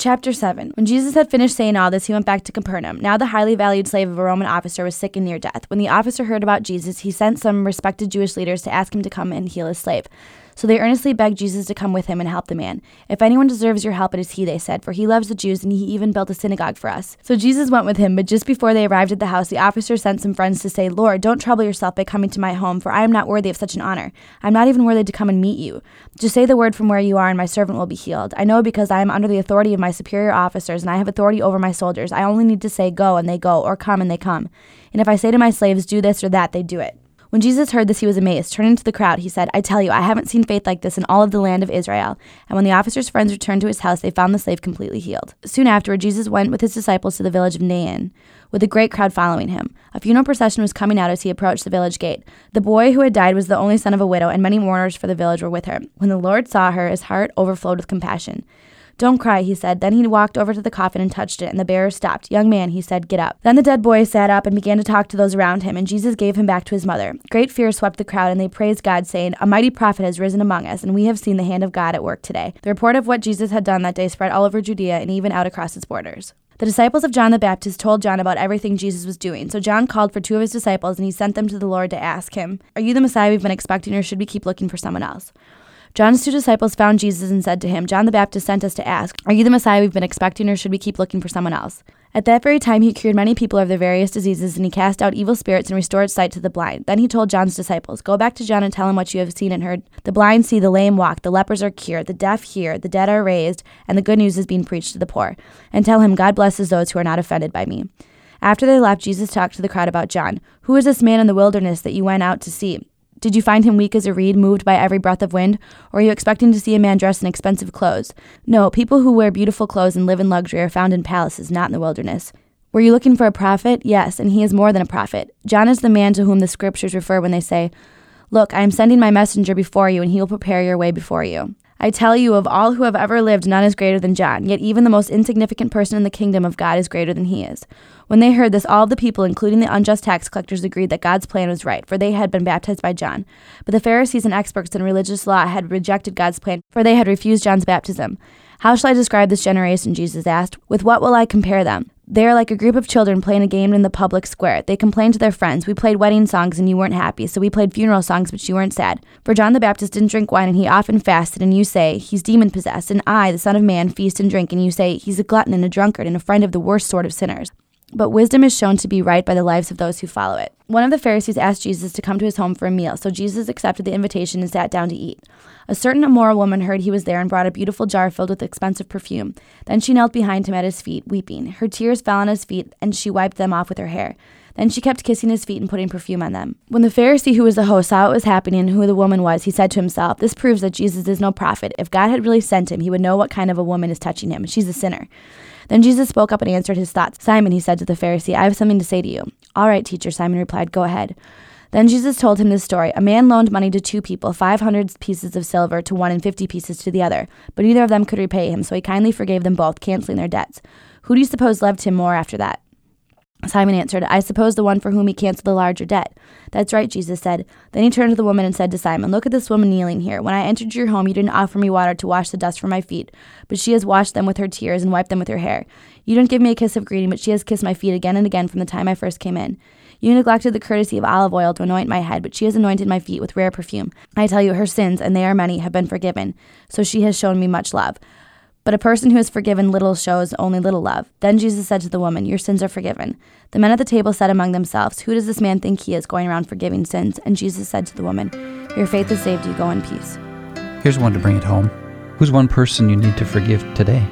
Chapter 7 When Jesus had finished saying all this, he went back to Capernaum. Now the highly valued slave of a Roman officer was sick and near death. When the officer heard about Jesus, he sent some respected Jewish leaders to ask him to come and heal his slave. So they earnestly begged Jesus to come with him and help the man. If anyone deserves your help, it is he, they said, for he loves the Jews and he even built a synagogue for us. So Jesus went with him, but just before they arrived at the house, the officer sent some friends to say, Lord, don't trouble yourself by coming to my home, for I am not worthy of such an honor. I am not even worthy to come and meet you. Just say the word from where you are, and my servant will be healed. I know because I am under the authority of my superior officers, and I have authority over my soldiers. I only need to say, Go, and they go, or come, and they come. And if I say to my slaves, Do this or that, they do it. When Jesus heard this, he was amazed. Turning to the crowd, he said, I tell you, I haven't seen faith like this in all of the land of Israel. And when the officer's friends returned to his house, they found the slave completely healed. Soon afterward, Jesus went with his disciples to the village of Nain, with a great crowd following him. A funeral procession was coming out as he approached the village gate. The boy who had died was the only son of a widow, and many mourners for the village were with her. When the Lord saw her, his heart overflowed with compassion. Don't cry, he said. Then he walked over to the coffin and touched it, and the bearer stopped. Young man, he said, get up. Then the dead boy sat up and began to talk to those around him, and Jesus gave him back to his mother. Great fear swept the crowd, and they praised God, saying, A mighty prophet has risen among us, and we have seen the hand of God at work today. The report of what Jesus had done that day spread all over Judea and even out across its borders. The disciples of John the Baptist told John about everything Jesus was doing. So John called for two of his disciples and he sent them to the Lord to ask him, Are you the Messiah we've been expecting, or should we keep looking for someone else? John's two disciples found Jesus and said to him, John the Baptist sent us to ask, Are you the Messiah we've been expecting, or should we keep looking for someone else? At that very time, he cured many people of their various diseases, and he cast out evil spirits and restored sight to the blind. Then he told John's disciples, Go back to John and tell him what you have seen and heard. The blind see, the lame walk, the lepers are cured, the deaf hear, the dead are raised, and the good news is being preached to the poor. And tell him, God blesses those who are not offended by me. After they left, Jesus talked to the crowd about John. Who is this man in the wilderness that you went out to see? Did you find him weak as a reed, moved by every breath of wind? Or are you expecting to see a man dressed in expensive clothes? No, people who wear beautiful clothes and live in luxury are found in palaces, not in the wilderness. Were you looking for a prophet? Yes, and he is more than a prophet. John is the man to whom the scriptures refer when they say, Look, I am sending my messenger before you, and he will prepare your way before you. I tell you, of all who have ever lived, none is greater than John, yet even the most insignificant person in the kingdom of God is greater than he is. When they heard this, all the people, including the unjust tax collectors, agreed that God's plan was right, for they had been baptized by John. But the Pharisees and experts in religious law had rejected God's plan, for they had refused John's baptism. How shall I describe this generation? Jesus asked. With what will I compare them? They are like a group of children playing a game in the public square. They complain to their friends, We played wedding songs and you weren't happy, so we played funeral songs but you weren't sad. For John the Baptist didn't drink wine and he often fasted, and you say, He's demon possessed. And I, the Son of Man, feast and drink, and you say, He's a glutton and a drunkard and a friend of the worst sort of sinners but wisdom is shown to be right by the lives of those who follow it. One of the Pharisees asked Jesus to come to his home for a meal, so Jesus accepted the invitation and sat down to eat. A certain immoral woman heard he was there and brought a beautiful jar filled with expensive perfume. Then she knelt behind him at his feet, weeping. Her tears fell on his feet, and she wiped them off with her hair. Then she kept kissing his feet and putting perfume on them. When the Pharisee who was the host saw what was happening and who the woman was, he said to himself, This proves that Jesus is no prophet. If God had really sent him, he would know what kind of a woman is touching him. She's a sinner. Then Jesus spoke up and answered his thoughts. Simon, he said to the Pharisee, I have something to say to you. All right, teacher, Simon replied, Go ahead. Then Jesus told him this story. A man loaned money to two people, 500 pieces of silver to one and 50 pieces to the other, but neither of them could repay him, so he kindly forgave them both, canceling their debts. Who do you suppose loved him more after that? Simon answered, I suppose the one for whom he canceled the larger debt. That's right, Jesus said. Then he turned to the woman and said to Simon, Look at this woman kneeling here. When I entered your home, you didn't offer me water to wash the dust from my feet, but she has washed them with her tears and wiped them with her hair. You didn't give me a kiss of greeting, but she has kissed my feet again and again from the time I first came in. You neglected the courtesy of olive oil to anoint my head, but she has anointed my feet with rare perfume. I tell you, her sins, and they are many, have been forgiven, so she has shown me much love. But a person who is forgiven little shows only little love. Then Jesus said to the woman, Your sins are forgiven. The men at the table said among themselves, Who does this man think he is going around forgiving sins? And Jesus said to the woman, Your faith has saved you. Go in peace. Here's one to bring it home. Who's one person you need to forgive today?